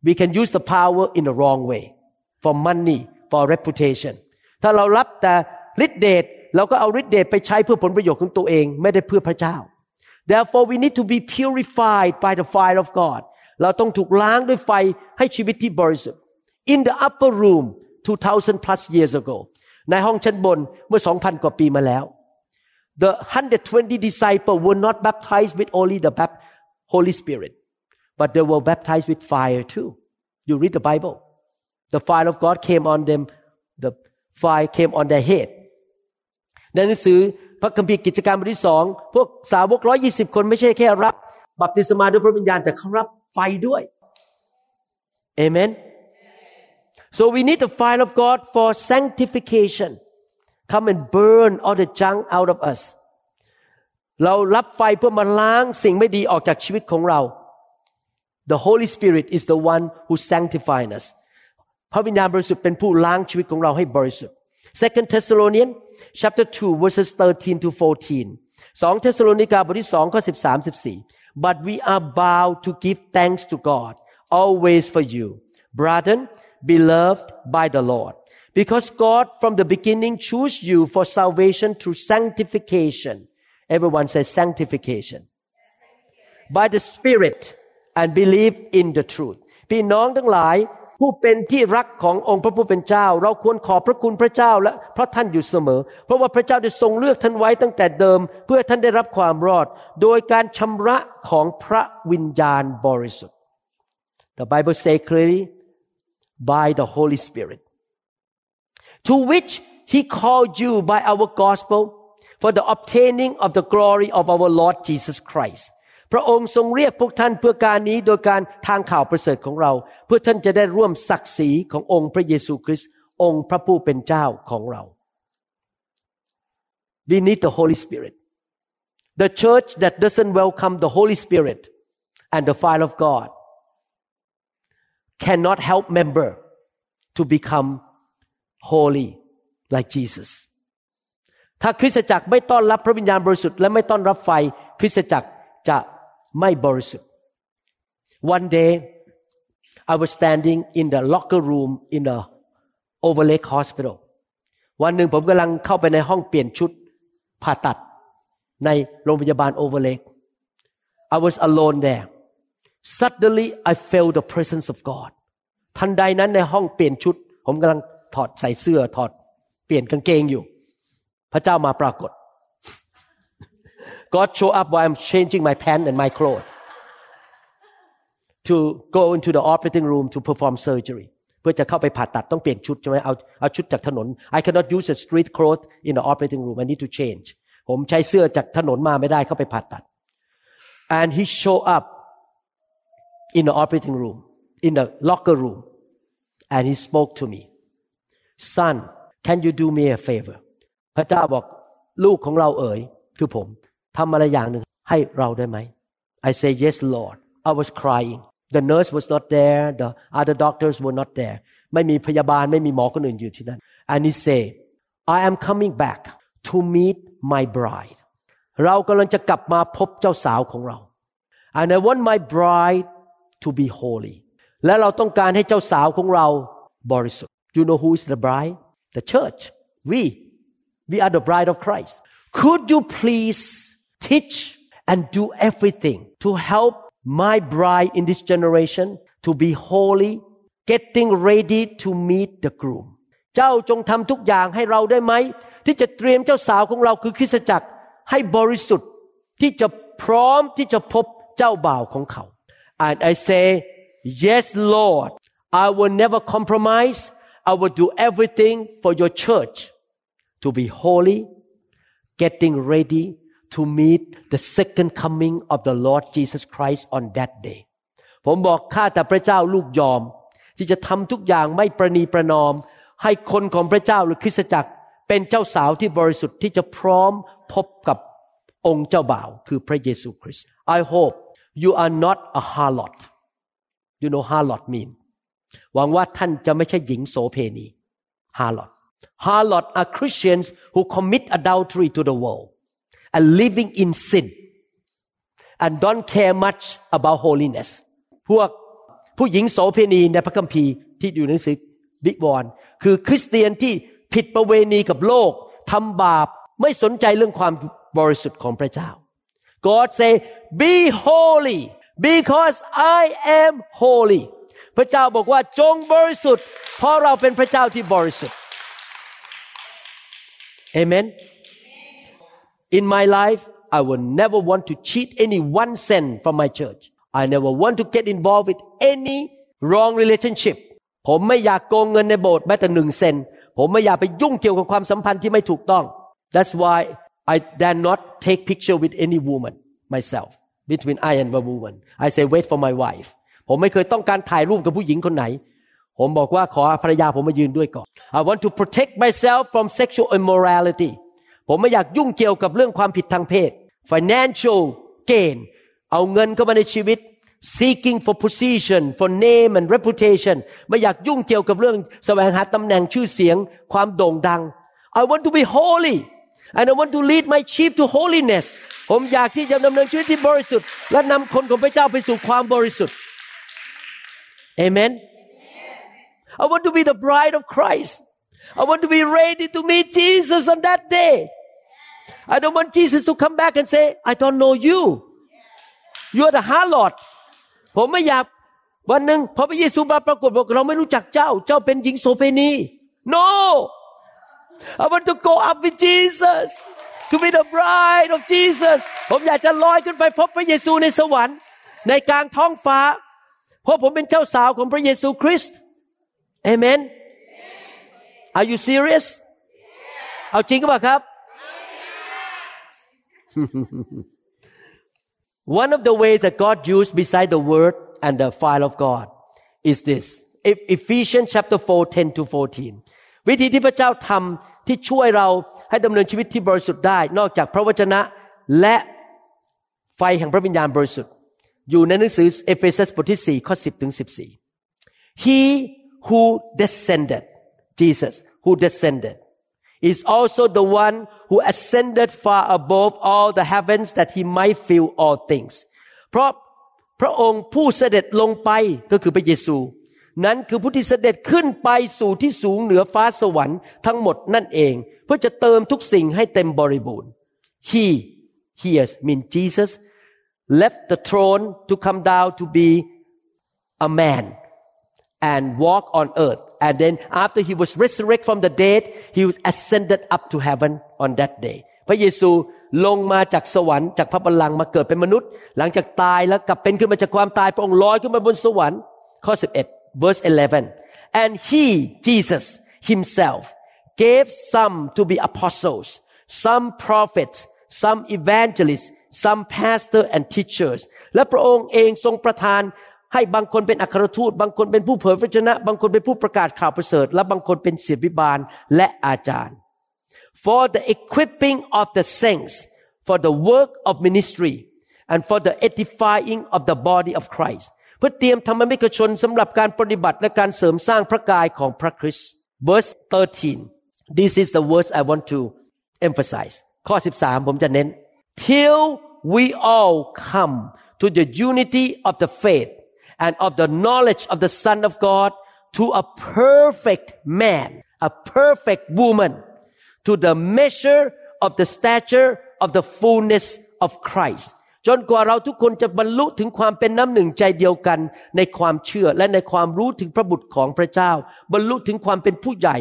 we can use the power in the wrong way for money for reputation ถ้าเรารับแต่ฤทธิเดชเราก็เอาฤทธิเดชไปใช้เพื่อผลประโยชน์ของตัวเองไม่ได้เพื่อพระเจ้า therefore we need to be purified by the fire of God เราต้องถูกล้างด้วยไฟให้ชีวิตที่บริสุทธิ์ in the upper room 2,000 plus years ago ในห้องชั้นบนเมื่อ 2,000 กว่าปีมาแล้ว the 120 disciples were not baptized with only the Holy Spirit but they were baptized with fire too you read the Bible the fire of God came on them the fire came on their head ในหนังสือพระคัมภีร์กิจการบทที่สองพวกสาวกร้อยี่สิบคนไม่ใช่แค่รับบัพติศมาด้วยพระวิญญาณแต่เขารับไฟด้วยเอเมน so we need the fire of God for sanctification come and burn all the junk out of us เรารับไฟเพื่อมาล้างสิ่งไม่ดีออกจากชีวิตของเรา the Holy Spirit is the one who sanctifies us พระวิญญาณบริสุทธิ์เป็นผู้ล้างชีวิตของเราให้บริสุทธิ์ Second Thessalonians chapter 2 verses 13 to 14 2เทสโลนิกาบทที่2ข้อ13 14 but we are bound to give thanks to God always for you brethren beloved by the Lord because God from the beginning chose you for salvation through sanctification everyone says sanctification by the Spirit and believe in the truth พี่น้องทั้งหลายผู้เป็นที่รักขององค์พระผู้เป็นเจ้า เราควรขอบพระคุณพระเจ้าและเพราะท่านอยู่เสมอ เพราะว่าพระเจ้าได้ทรงเลือกท่านไว้ตั้งแต่เดิม เพื่อท่านได้รับความรอด โดยการชำระของพระวิญญาณบริสุทธิ์ The Bible say clearly by the Holy Spirit to which He called you by our gospel for the obtaining of the glory of our Lord Jesus Christ พระองค์ทรงเรียกพวกท่านเพื่อการนี้โดยการทางข่าวประเสริฐของเรา เพื่อท่านจะได้ร่วมศักดิ์ศรีขององค์พระเยซูคริสต์องค์พระผู้เป็นเจ้าของเรา We need the Holy Spirit the church that doesn't welcome the Holy Spirit and the fire of God cannot help member to become holy like Jesus ถ้าคริสตจักรไม่ต้อนรับพระวิญญาณบริสุทธิ์และไม่ต้อนรับไฟ คริสตจักรจะไม่บริสุทธิ์ One day I was standing in the locker room in the Overlake Hospital วันหนึ่งผมกำลังเข้าไปในห้องเปลี่ยนชุดผ่าตัดในโรงพยาบาล Overlake I was alone there suddenly I felt the presence of God ทันใดนั้นในห้องเปลี่ยนชุด ผมกำลังถอดใส่เสื้อถอดเปลี่ยนกางเกงอยู่ พระเจ้ามาปรากฏ God show up while I'm changing my pants and my clothes to go into the operating room to perform surgery เพื่อจะเข้าไปผ่าตัดต้องเปลี่ยนชุดใช่ไหมเอาเอาชุดจากถนน I cannot use a street clothes in the operating room I need to change ผมใช้เสื้อจากถนนมาไม่ได้เข้าไปผ่าตัด and he show up in the operating room in the locker room and he spoke to me son can you do me a favor พระเจ้าบอกลูกของเราเอ๋ยคือผมทำอะไรอย่างหนึ่งให้เราได้ไหม I say yes Lord I was crying the nurse was not there the other doctors were not there ไม่มีพยาบาลไม่มีหมอคนอื่นอยู่ที่นั่น and he say I am coming back to meet my bride เรากำลังจะกลับมาพบเจ้าสาวของเรา and I want my bride to be holy และเราต้องการให้เจ้าสาวของเราบริสุทธิ์ you know who is the bride the church we we are the bride of Christ could you please teach and do everything to help my bride in this generation to be holy getting ready to meet the groom เจ้าจงทำทุกอย่างให้เราได้ไหม ที่จะเตรียมเจ้าสาวของเราคือคริสตจักรให้บริสุทธิ์ที่จะพร้อมที่จะพบเจ้าบ่าวของเขา and I say yes Lord I will never compromise I will do everything for your church to be holy getting ready to meet the second coming of the Lord Jesus Christ on that day ผมบอกข้าแต่พระเจ้าลูกยอม ที่จะทำทุกอย่างไม่ประนีประนอม ให้คนของพระเจ้าหรือคริสตจักร เป็นเจ้าสาวที่บริสุทธิ์ที่จะพร้อมพบกับองค์เจ้าบ่าวคือพระเยซูคริสต์ I hope you are not a harlot you know harlot mean หวังว่าท่านจะไม่ใช่หญิงโสเพณี harlot harlot are Christians who commit adultery to the world and living in sin and don't care much about holiness พวกผู้หญิงโสเพณีในพระคัมภีร์ที่อยู่ในหนังสือบิวรณ์คือคริสเตียนที่ผิดประเวณีกับโลกทำบาปไม่สนใจเรื่องความบริสุทธิ์ของพระเจ้า God say be holy because I am holy พระเจ้าบอกว่าจงบริสุทธิ์เพราะเราเป็นพระเจ้าที่บริสุทธิ์ Amen In my life I will never want to cheat any one cent from my church I never want to get involved with any wrong relationship ผมไม่อยากโกงเงินในโบสถ์แม้แต่หนึ่งเซนผมไม่อยากไปยุ่งเกี่ยวกับความสัมพันธ์ที่ไม่ถูกต้อง That's why I dare not take picture with any woman myself between I and a woman I say wait for my wife ผมไม่เคยต้องการถ่ายรูปกับผู้หญิงคนไหน ผมบอกว่าขอภรรยาผมมายืนด้วยก่อน I want to protect myself from sexual immorality ผมไม่อยากยุ่งเกี่ยวกับเรื่องความผิดทางเพศ financial gain เอาเงินเข้ามาในชีวิต seeking for position for name and reputation ไม่อยากยุ่งเกี่ยวกับเรื่องแสวงหาตำแหน่งชื่อเสียง ความโด่งดัง I want to be holy and I want to lead my sheep to holiness ผมอยากที่จะดำเนินชีวิตที่บริสุทธิ์ และนำคนของพระเจ้าไปสู่ความบริสุทธิ์ Amen I want to be the bride of Christ I want to be ready to meet Jesus on that day I don't want Jesus to come back and say I don't know you You are the harlot ผมไม่อยากวันหนึ่งพอพระเยซูมาปรากฏบอกเราไม่รู้จักเจ้า เจ้าเป็นหญิงโสเภณี no I want to go up with Jesus to be the bride of Jesus ผมอยากจะลอยขึ้นไปพบพระเยซูในสวรรค์ ในกลางท้องฟ้า เพราะผมเป็นเจ้าสาวของพระเยซูคริสต์ Amen Are you serious เอาจริงก็ปล่าครับ One of the ways that God used beside the word and the fire of God is this Ephesians chapter 4 10 to 14 วิธีที่พระเจ้าทำที่ช่วยเราให้ดำเนินชีวิตที่บริสุทธิ์ได้ นอกจากพระวจนะและไฟแห่งพระวิญญาณบริสุทธิ์ อยู่ในหนังสือเอเฟซัสบทที่ 4 ข้อ 10 ถึง 14 He who descended Jesus who descended is also the one who ascended far above all the heavens that he might fill all things เพราะพระองค์ผู้เสด็จลงไปก็คือพระเยซู นั้นคือผู้ที่เสด็จขึ้นไปสู่ที่สูงเหนือฟ้าสวรรค์ทั้งหมดนั่นเอง เพื่อจะเติมทุกสิ่งให้เต็มบริบูรณ์ He here mean Jesus left the throne to come down to be a man and walk on earth and then after he was resurrected from the dead he was ascended up to heaven on that day พระเยซูลงมาจากสวรรค์จากพระบัลลังก์มาเกิดเป็นมนุษย์ หลังจากตายแล้วกลับเป็นขึ้นมาจากความตายพระองค์ลอยขึ้นมาบนสวรรค์ข้อ11 verse 11 and he Jesus himself gave some to be apostles some prophets some evangelists some pastor and teachers และพระองค์เองทรงประทาน ให้บางคนเป็นอัครทูต บางคนเป็นผู้เผยพระชนะ บางคนเป็นผู้ประกาศข่าวประเสริฐ และบางคนเป็นเสียบิบาลและอาจารย์ for the equipping of the saints for the work of ministry and for the edifying of the body of Christ เพื่อเตรียมธรรมิกชนสำหรับการปฏิบัติและการเสริมสร้างพระกายของพระคริสต์ verse 13 this is the words I want to emphasize ข้อ 13 ผมจะเน้น till we all come to the unity of the faith and of the knowledge of the Son of God to a perfect man, a perfect woman, to the measure of the stature of the fullness of Christ จนกว่าเราทุกคนจะบรรลุถึงความเป็นน้ำหนึ่งใจเดียวกันในความเชื่อและในความรู้ถึงพระบุตรของพระเจ้า บรรลุถึงความเป็นผู้ใหญ่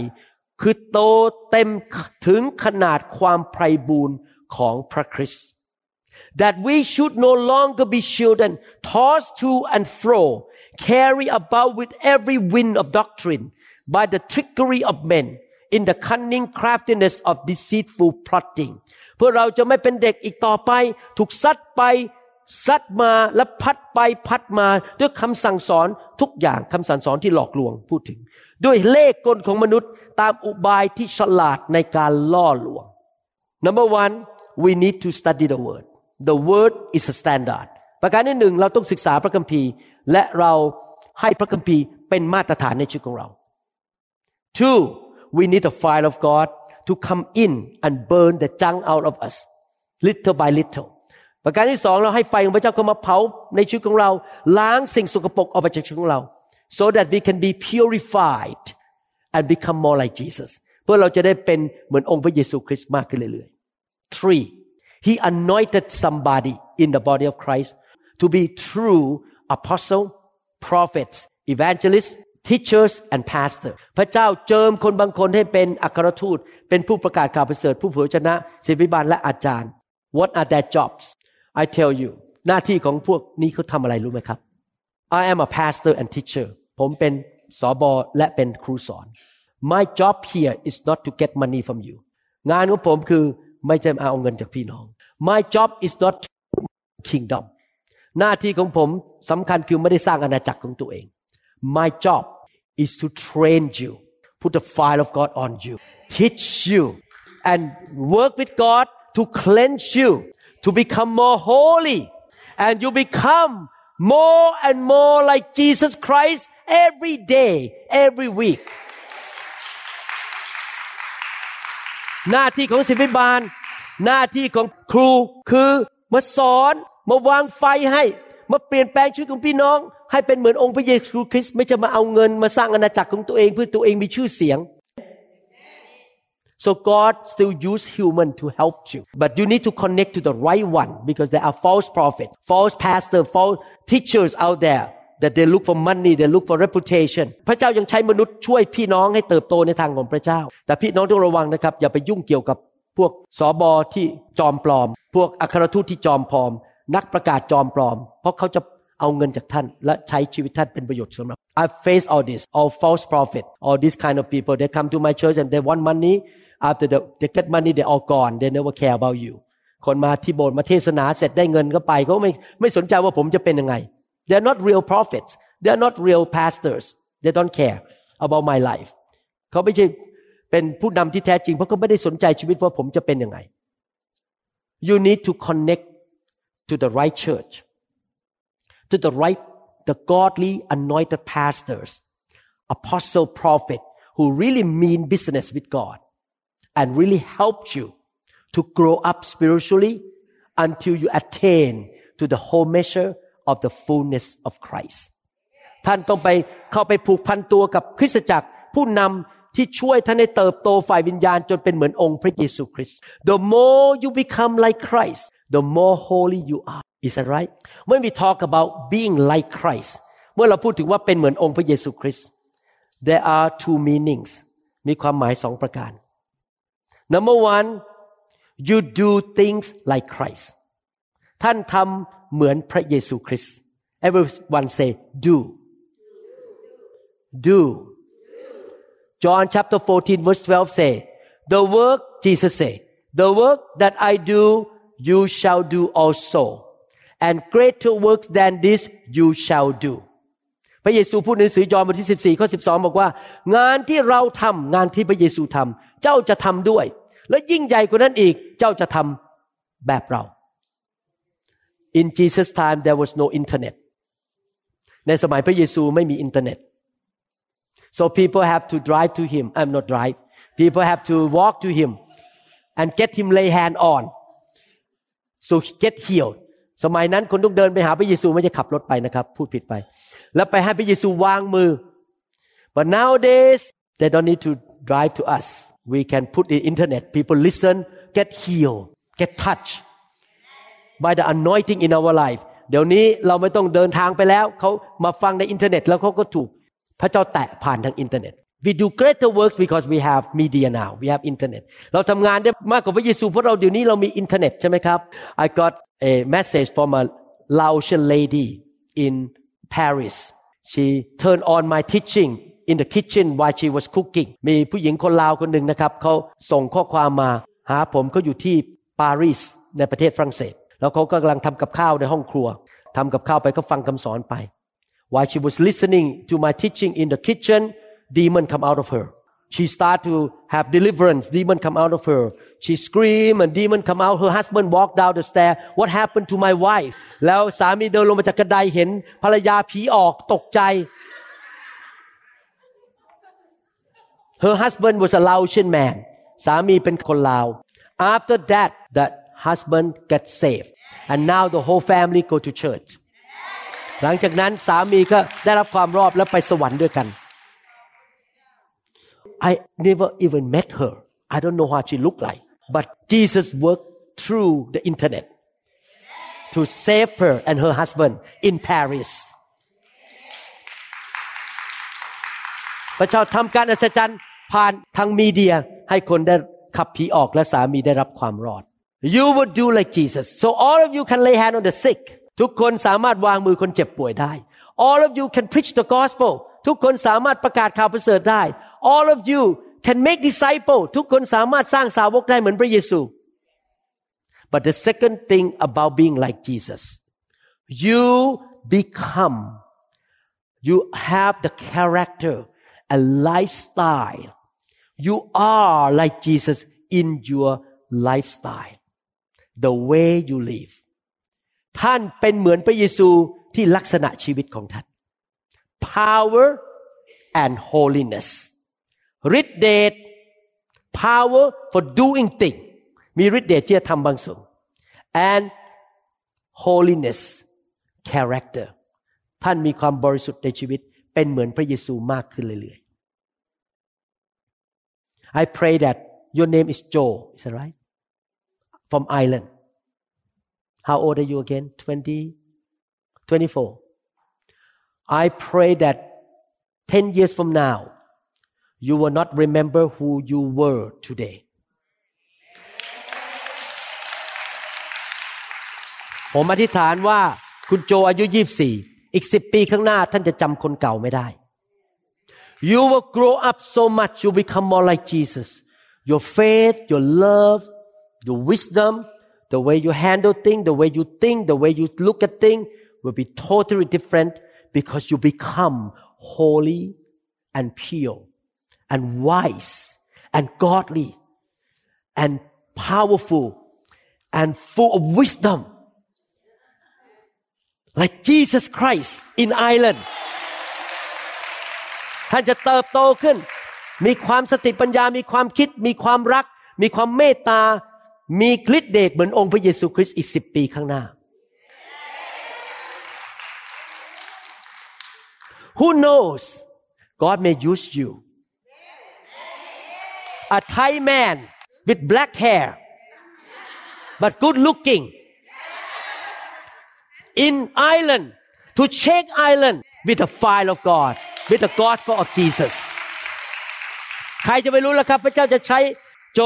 คือโตเต็มถึงขนาดความไพรบูรณ์ของพระคริสต์ that we should no longer be children tossed to and fro carry about with every wind of doctrine by the trickery of men in the cunning craftiness of deceitful plotting เพื่อเราจะไม่เป็นเด็กอีกต่อไป ถูกซัดไปซัดมาและพัดไปพัดมาด้วยคำสั่งสอนทุกอย่างคำสั่งสอนที่หลอกลวงพูดถึง ด้วยเล่ห์กลของมนุษย์ตามอุบายที่ฉลาดในการล่อลวง number one we need to study the word The word is a standard ประการที่หนึ่งเราต้องศึกษาพระคัมภีร์ และเราให้พระคัมภีร์เป็นมาตรฐานในชีวิตของเรา two we need the fire of God to come in and burn the junk out of us little by little ประการที่สองเราให้ไฟของพระเจ้าเข้ามาเผาในชีวิตของเราล้างสิ่งสกปรกออกไปจากชีวิตของเรา so that we can be purified and become more like Jesus เพื่อเราจะได้เป็นเหมือนองค์พระเยซูคริสต์มากขึ้นเรื่อยๆ three he anointed somebody in the body of Christ to be true apostle prophets evangelists teachers and pastor พระเจ้าเจิมคนบางคนให้เป็นอัครทูต เป็นผู้ประกาศข่าวประเสริฐ ผู้เผยชนะศิบิบาลและอาจารย์ what are their jobs I tell you หน้าที่ของพวกนี้เขาทำอะไรรู้ไหมครับ I am a pastor and teacher ผมเป็นสอบอและเป็นครูสอน My job here is not to get money from you งานของผมคือไม่ใช่เอาเงินจากพี่น้อง My job is not kingdom หน้าที่ของผมสำคัญคือไม่ได้สร้างอาณาจักรของตัวเอง My job is to train you put the fire of God on you teach you and work with God to cleanse you to become more holy and you become more and more like Jesus Christ every day every week หน้าที่ของศิษย์บาล หน้าที่ของครูคือมาสอนมาวางไฟให้ มาเปลี่ยนแปลงชีวิตของพี่น้อง ให้เป็นเหมือนองค์พระเยซูคริสต์ไม่จะมาเอาเงินมาสร้างอาณาจักรของตัวเองเพื่อตัวเองมีชื่อเสียง So God still use human to help you, but you need to connect to the right one because there are false prophets, false pastor false teachers out there that they look for money, they look for reputation. พระเจ้ายังใช้มนุษย์ช่วยพี่น้องให้เติบโตในทางของพระเจ้า แต่พี่น้องต้องระวังนะครับ อย่าไปยุ่งเกี่ยวกับ พวกสอบอที่จอมปลอม พวกอัครทูตที่จอมปลอม นักประกาศจอมปลอม เพราะเขาจะเอาเงินจากท่าน และใช้ชีวิตท่านเป็นประโยชน์สำหรับ I face all this all false prophet all this kind of people they come to my church and they want money after the, they get money they all gone they never care about you คนมาที่โบสถ์มาเทศนาเสร็จได้เงินก็ไปเขาไม่ไม่สนใจว่าผมจะเป็นยังไง they are not real prophets they are not real pastors they don't care about my life เขาไม่ใช่ เป็นผู้นำที่แท้จริงเพราะเขาไม่ได้สนใจชีวิตว่าผมจะเป็นยังไง you need to connect to the right church to the right the godly anointed pastors apostle prophet who really mean business with God and really helped you to grow up spiritually until you attain to the whole measure of the fullness of Christ ท่านต้องไปเข้าไปผูกพันตัวกับคริสตจักรผู้นำ ที่ช่วยท่านให้เติบโตฝ่ายวิญญาณจนเป็นเหมือนองค์พระเยซูคริสต์ The more you become like Christ the more holy you are is that right when we talk about being like Christ เมื่อเราพูดถึงว่าเป็นเหมือนองค์พระเยซูคริสต์ there are two meanings มีความหมายสองประการ number one you do things like Christ ท่านทำเหมือนพระเยซูคริสต์ everyone say do do John chapter 14 verse 12 say the work Jesus say the work that I do you shall do also and greater works than this you shall do พระเยซูพูดในหนังสือยอห์นบทที่ 14 ข้อ 12 บอกว่า งานที่เราทำงานที่พระเยซูทำเจ้าจะทำด้วย และยิ่งใหญ่กว่านั้นอีกเจ้าจะทำแบบเรา In Jesus time there was no internet ในสมัยพระเยซูไม่มีอินเทอร์เน็ต so people have to drive to him I'm not drive people have to walk to him and get him lay hand on so get healed สมัยนั้นคนต้องเดินไปหาพระเยซูไม่ใช่ขับรถไปนะครับ พูดผิดไป แล้วไปให้พระเยซูวางมือ but nowadays they don't need to drive to us we can put the internet people listen get healed get touched by the anointing in our life เดี๋ยวนี้เราไม่ต้องเดินทางไปแล้วเขามาฟังในอินเทอร์เน็ต แล้วเขาก็ถูก พระเจ้าแตะผ่านทางอินเทอร์เน็ต we do greater works because we have media now we have internet เราทำงานได้มากกว่าพระเยซูเพราะเราเดี๋ยวนี้เรามีอินเทอร์เน็ตใช่ไหมครับ I got a message from a Laotian lady in Paris she turned on my teaching in the kitchen while she was cooking มีผู้หญิงคนลาวคนหนึ่งนะครับเขาส่งข้อความมาหาผมเขาอยู่ที่ปารีสในประเทศฝรั่งเศส แล้วเขากำลังทำกับข้าวในห้องครัวทำกับข้าวไปก็ฟังคำสอนไป while she was listening to my teaching in the kitchen demon come out of her she start to have deliverance demon come out of her she scream and demon come out her husband walk down the stair what happened to my wife แล้วสามีเดินลงมาจากกระไดเห็นภรรยาผีออกตกใจ her husband was a Laotian man สามีเป็นคนลาว after that that husband get saved and now the whole family go to church หลังจากนั้นสามีก็ได้รับความรอดและไปสวรรค์ด้วยกัน I never even met her I don't know how she looked like but Jesus worked through the internet to save her and her husband in Paris พระเจ้าทำการอัศจรรย์ผ่านทางมีเดียให้คนได้ขับผีออกและสามีได้รับความรอด You would do like Jesus so all of you can lay hand on the sick ทุกคนสามารถวางมือคนเจ็บป่วยได้ all of you can preach the gospel ทุกคนสามารถประกาศข่าวประเสริฐได้ all of you can make disciple ทุกคนสามารถสร้างสาวกได้เหมือนพระเยซู but the second thing about being like Jesus you become you have the character and lifestyle you are like Jesus in your lifestyle the way you live ท่านเป็นเหมือนพระเยซูที่ลักษณะชีวิตของท่าน power and holiness ฤทธิเดช power for doing thing มีฤทธิเดชที่จะทำบางส่วน and holiness character ท่านมีความบริสุทธิ์ในชีวิตเป็นเหมือนพระเยซูมากขึ้นเรื่อยๆ I pray that your name is Joe is that right from Ireland How old are you again? 20? 24. I pray that 10 years from now, you will not remember who you were today. ผมอธิษฐานว่าคุณโจอายุ24อีก10ปีข้างหน้าท่านจะจำคนเก่าไม่ได้ You will grow up so much you become more like Jesus your faith your love your wisdom the way you handle things, the way you think, the way you look at things will be totally different because you become holy and pure and wise and godly and powerful and full of wisdom like Jesus Christ in Ireland ท่านจะเติบโตขึ้น มีความสติปัญญา มีความคิด มีความรัก มีความเมตตา มีฤทธิเดชเหมือนองค์พระเยซูคริสต์อีกสิบปีข้างหน้า Who knows God may use you a Thai man with black hair but good looking in Ireland to shake Ireland with the fire of God with the gospel of Jesus ใครจะไปรู้ล่ะครับ พระเจ้าจะใช้โจ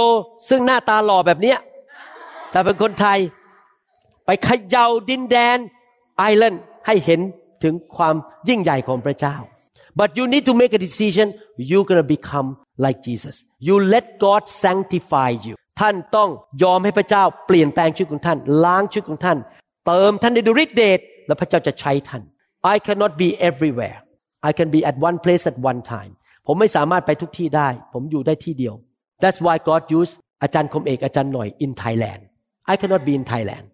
ซึ่งหน้าตาหล่อแบบเนี้ย ถ้าเป็นคนไทย ไปเขย่าดินแดนไอแลนด์ให้เห็นถึงความยิ่งใหญ่ของพระเจ้า but you need to make a decision you're gonna become like Jesus you let God sanctify you ท่านต้องยอมให้พระเจ้าเปลี่ยนแปลงชีวิตของท่าน ล้างชีวิตของท่าน เติมท่านในดุริเดชและพระเจ้าจะใช้ท่าน I cannot be everywhere I can be at one place at one time ผมไม่สามารถไปทุกที่ได้ ผมอยู่ได้ที่เดียว That's why God used อาจารย์คมเอกอาจารย์หน่อย in Thailand I cannot be in Thailand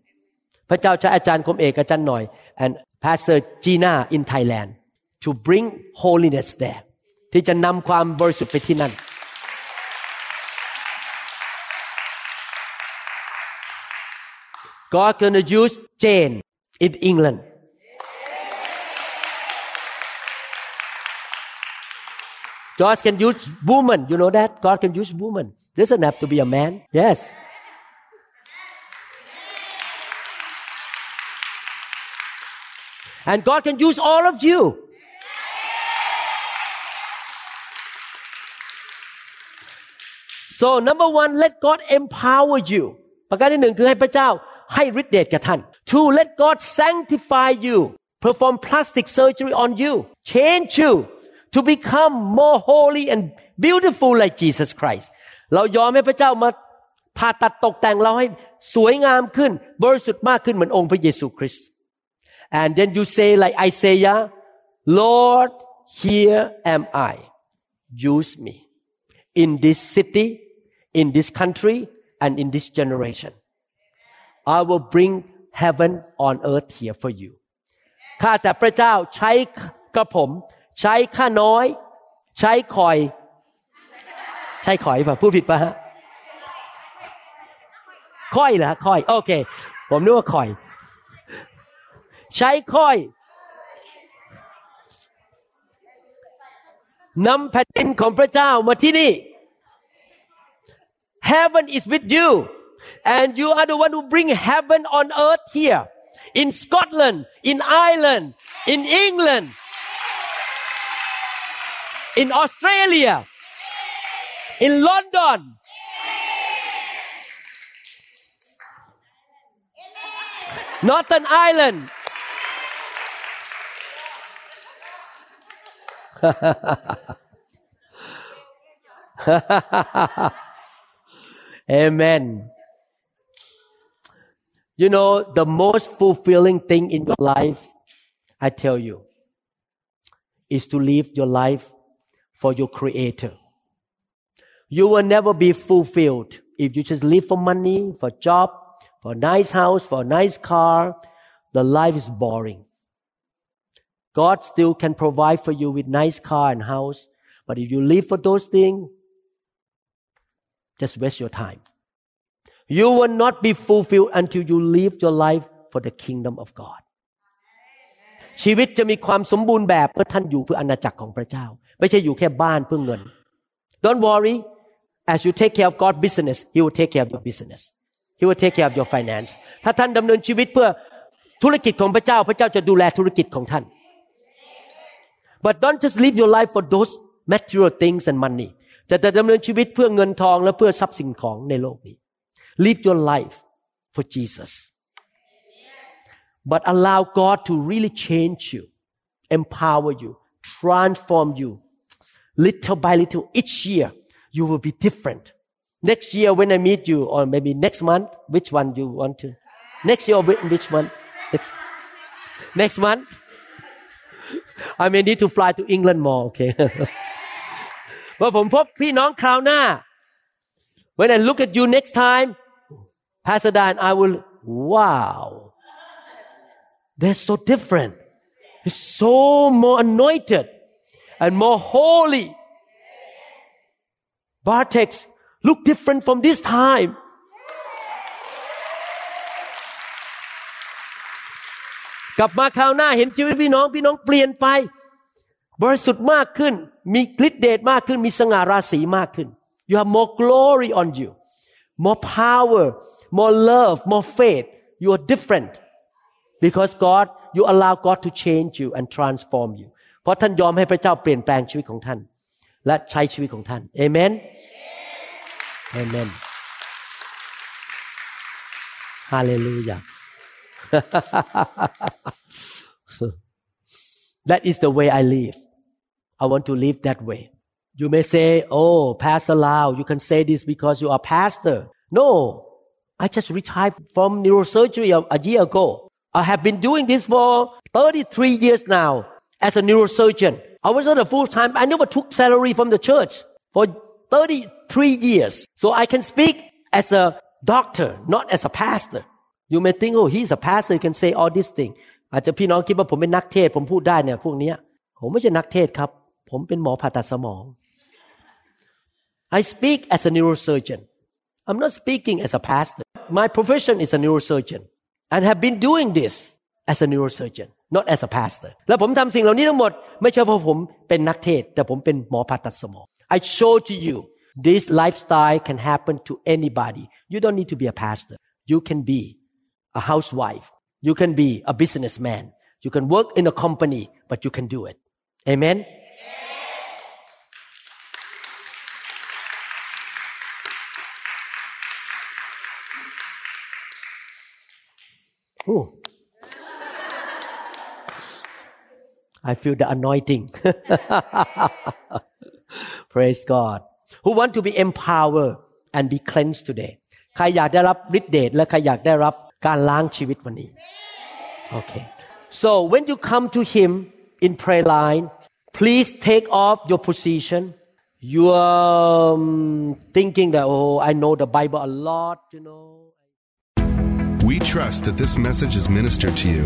พระเจ้าใช้อาจารย์คมเอกอาจารย์หน่อย and Pastor Gina in Thailand to bring holiness there ที่จะนำความบริสุทธิ์ไปที่นั่น God gonna use Jane in England God can use woman you know that God can use woman doesn't have to be a man yes and God can use all of you so number one let God empower you ประการที่หนึ่งคือให้พระเจ้าให้ฤทธิ์เดชแก่ท่าน two let God sanctify you perform plastic surgery on you change you to become more holy and beautiful like Jesus Christ เรายอมให้พระเจ้ามาผ่าตัดตกแต่งเราให้สวยงามขึ้น บริสุทธิ์มากขึ้นเหมือนองค์พระเยซูคริสต์ and then you say like Isaiah Lord here am I use me in this city in this country and in this generation I will bring heaven on earth here for you ข้าแต่พระเจ้าใช้กระผม ใช้ข้าน้อย ใช้คอย ใช้คอยป่ะพูดผิดป่ะฮะค่อยเหรอค่อย โอเค ผมนึกว่าคอย ใช้ค่อยนำแผ่นดินของพระเจ้ามาที่นี่ Heaven is with you and you are the one who bring heaven on earth here in Scotland in Ireland in England in Australia in London Northern Ireland Amen. You know, the most fulfilling thing in your life, I tell you, is to live your life for your Creator. You will never be fulfilled if you just live for money, for job, for a nice house, for a nice car. The life is boring. God still can provide for you with nice car and house, but if you live for those things, just waste your time. You will not be fulfilled until you live your life for the kingdom of God. ชีวิตจะมีความสมบูรณ์แบบเมื่อท่านอยู่เพื่ออาณาจักรของพระเจ้า ไม่ใช่อยู่แค่บ้านเพื่อเงิน Don't worry as you take care of God business He will take care of your business He will take care of your finance ถ้าท่านดำเนินชีวิตเพื่อธุรกิจของพระเจ้า พระเจ้าจะดูแลธุรกิจของท่าน but don't just live your life for those material things and money จะจะดำเนินชีวิตเพื่อเงินทองและเพื่อทรัพย์สินของในโลกนี้ live your life for Jesus but allow God to really change you empower you transform you little by little each year you will be different next year when I meet you or maybe next month which one you want to next year or which one next next month I may need to fly to England more okay ว่าผมพบพี่น้องคราวหน้า when I look at you next time Pastor Dan I will wow they're so different it's so more anointed and more holy Bartex look different from this time กลับมาคราวหน้าเห็นชีวิตพี่น้องพี่น้องเปลี่ยนไป บริสุทธิ์มากขึ้น มีฤทธิเดชมากขึ้น มีสง่าราศีมากขึ้น you have more glory on you more power more love more faith you are different because God you allow God to change you and transform you เพราะท่านยอมให้พระเจ้าเปลี่ยนแปลงชีวิตของท่าน และใช้ชีวิตของท่านเอเมนเอเมนฮาเลลูยา that is the way I live. I want to live that way. You may say, Oh, Pastor Lau, you can say this because you are a pastor. No, I just retired from neurosurgery a, a year ago. I have been doing this for 33 years now as a neurosurgeon. I was not a full time. I never took salary from the church for 33 years. So I can speak as a doctor, not as a pastor. You may think, oh, he's a pastor, can say all these things. อาจจะพี่น้องคิดว่าผมเป็นนักเทศ ผมพูดได้เนี่ย พวกเนี้ยผมไม่ใช่นักเทศครับ ผมเป็นหมอผ่าตัดสมอง I speak as a neurosurgeon I'm not speaking as a pastor my profession is a neurosurgeon and have been doing this as a neurosurgeon not as a pastor แล้วผมทำสิ่งเหล่านี้ทั้งหมด ไม่ใช่เพราะผมเป็นนักเทศ แต่ผมเป็นหมอผ่าตัดสมอง I show to you this lifestyle can happen to anybody you don't need to be a pastor you can be a housewife you can be a businessman you can work in a company but you can do it amen Ooh. I feel the anointing. Praise God. Who want to be empowered and be cleansed today? ใครอยากได้รับฤทธิเดชและใครอยากได้รับ การล้างชีวิตวันนี้ Okay. So when you come to Him in prayer line, please take off your position. You are um, thinking that oh, I know the Bible a lot, you know. We trust that this message is ministered to you.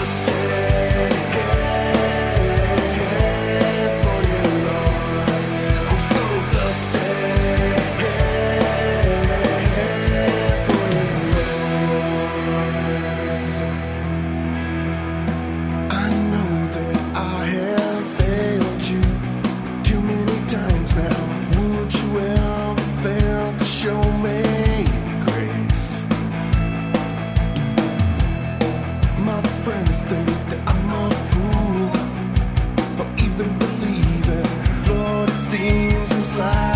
slide.